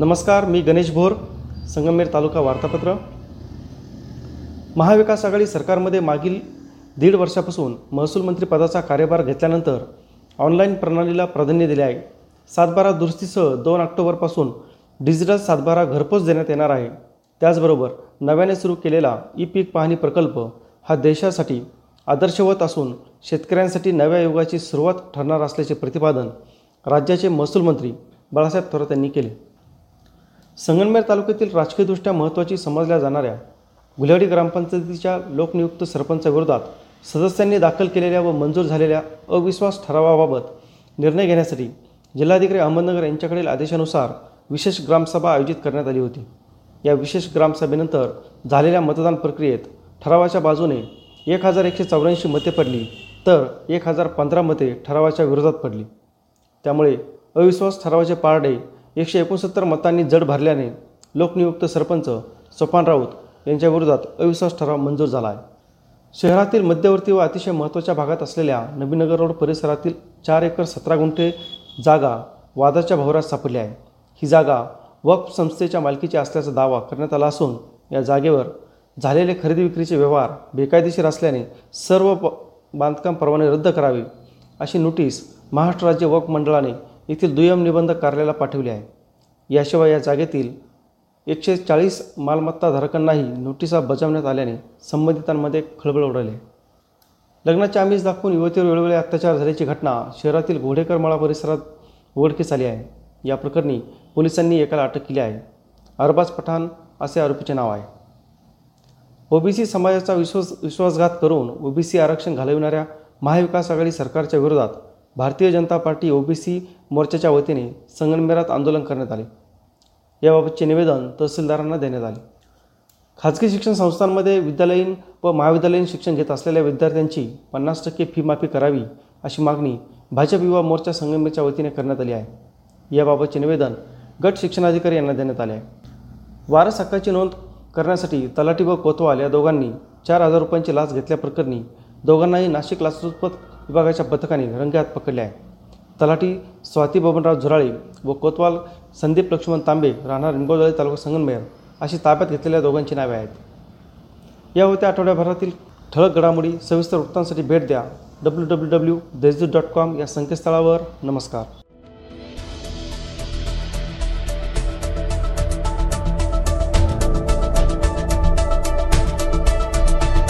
नमस्कार मी गणेश भोर संगमनेर तालुका वार्तापत्र. महाविकास आघाडी सरकारमध्ये मागील दीड वर्षापासून महसूल मंत्रीपदाचा कार्यभार घेतल्यानंतर ऑनलाईन प्रणालीला प्राधान्य दिले आहे. सातबारा दुरुस्तीसह दोन ऑक्टोबरपासून डिजिटल सातबारा घरपोच देण्यात येणार आहे. त्याचबरोबर नव्याने सुरू केलेला ई पीक पाहणी प्रकल्प हा देशासाठी आदर्शवत असून शेतकऱ्यांसाठी नव्या युगाची सुरुवात ठरणार असल्याचे प्रतिपादन राज्याचे महसूल मंत्री बाळासाहेब थोरात यांनी केले. संगमनेर तालुक्यातील राजकीयदृष्ट्या महत्त्वाची समजल्या जाणाऱ्या गुल्याडी ग्रामपंचायतीच्या लोकनियुक्त सरपंचाविरोधात सदस्यांनी दाखल केलेल्या व मंजूर झालेल्या अविश्वास ठरावाबाबत निर्णय घेण्यासाठी जिल्हाधिकारी अहमदनगर यांच्याकडील आदेशानुसार विशेष ग्रामसभा आयोजित करण्यात आली होती. या विशेष ग्रामसभेनंतर झालेल्या मतदान प्रक्रियेत ठरावाच्या बाजूने एक हजार एकशे चौऱ्याऐंशी मते पडली तर एक हजार पंधरा मते ठरावाच्या विरोधात पडली. त्यामुळे अविश्वास ठरावाचे पारडे एकशे एकोणसत्तर मतांनी जड भरल्याने लोकनियुक्त सरपंच सोपान राऊत यांच्याविरोधात अविश्वास ठराव मंजूर झाला आहे. शहरातील मध्यवर्ती व अतिशय महत्त्वाच्या भागात असलेल्या नबीनगर रोड परिसरातील चार एकर सतरा गुंठे जागा वादाच्या भवरात सापडली आहे. ही जागा वक्फ संस्थेच्या मालकीची असल्याचा दावा करण्यात आला असून या जागेवर झालेले खरेदी विक्रीचे व्यवहार बेकायदेशीर असल्याने सर्व प बांधकाम परवाने रद्द करावे अशी नोटीस महाराष्ट्र राज्य वक्फ मंडळाने येथील दुय्यम निबंधक कार्यालयाला पाठवले आहे. याशिवाय या जागेतील एकशे चाळीस मालमत्ताधारकांनाही नोटिसा बजावण्यात आल्याने संबंधितांमध्ये खळबळ उडाली लग्नाच्या लग्नाचे आमिष दाखवून युवतीवर वेळोवेळी अत्याचार झाल्याची घटना शहरातील घोडेकरमाळा परिसरात उघडकीस आली आहे. या प्रकरणी पोलिसांनी एकाला अटक केली आहे. अरबाज पठाण असे आरोपीचे नाव आहे. ओबीसी समाजाचा विश्वास विश्वासघात करून ओबीसी आरक्षण घालविणाऱ्या महाविकास आघाडी सरकारच्या विरोधात भारतीय जनता पार्टी ओबीसी मोर्चाच्या वतीने संगनमेरात आंदोलन करण्यात आले. याबाबतचे निवेदन तहसीलदारांना देण्यात आले. खाजगी शिक्षण संस्थांमध्ये विद्यालयीन व महाविद्यालयीन शिक्षण घेत असलेल्या विद्यार्थ्यांची पन्नास टक्के फी माफी करावी अशी मागणी भाजप युवा मोर्चा संगमेरच्या वतीने करण्यात आली आहे. याबाबतचे निवेदन गट शिक्षणाधिकारी यांना देण्यात आले आहे. वारस हक्काची नोंद करण्यासाठी तलाठी व कोतवाल या दोघांनी चार हजार रुपयांची लाच घेतल्याप्रकरणी दोघांनाही नाशिक लाचलुचपत विभागाच्या पथकाने रंगात पकडले आहे. तलाठी स्वाती बबनराव झुराळे व कोतवाल संदीप लक्ष्मण तांबे राहणार निंबोदळे तालुका संगमनेर अशी ताब्यात घेतलेल्या दोघांची नावे आहेत. या होत्या आठवड्याभरातील ठळक घडामोडी सविस्तर वृत्तांसाठी भेट द्या. W W W Deshdoot dot com या संकेतस्थळावर नमस्कार.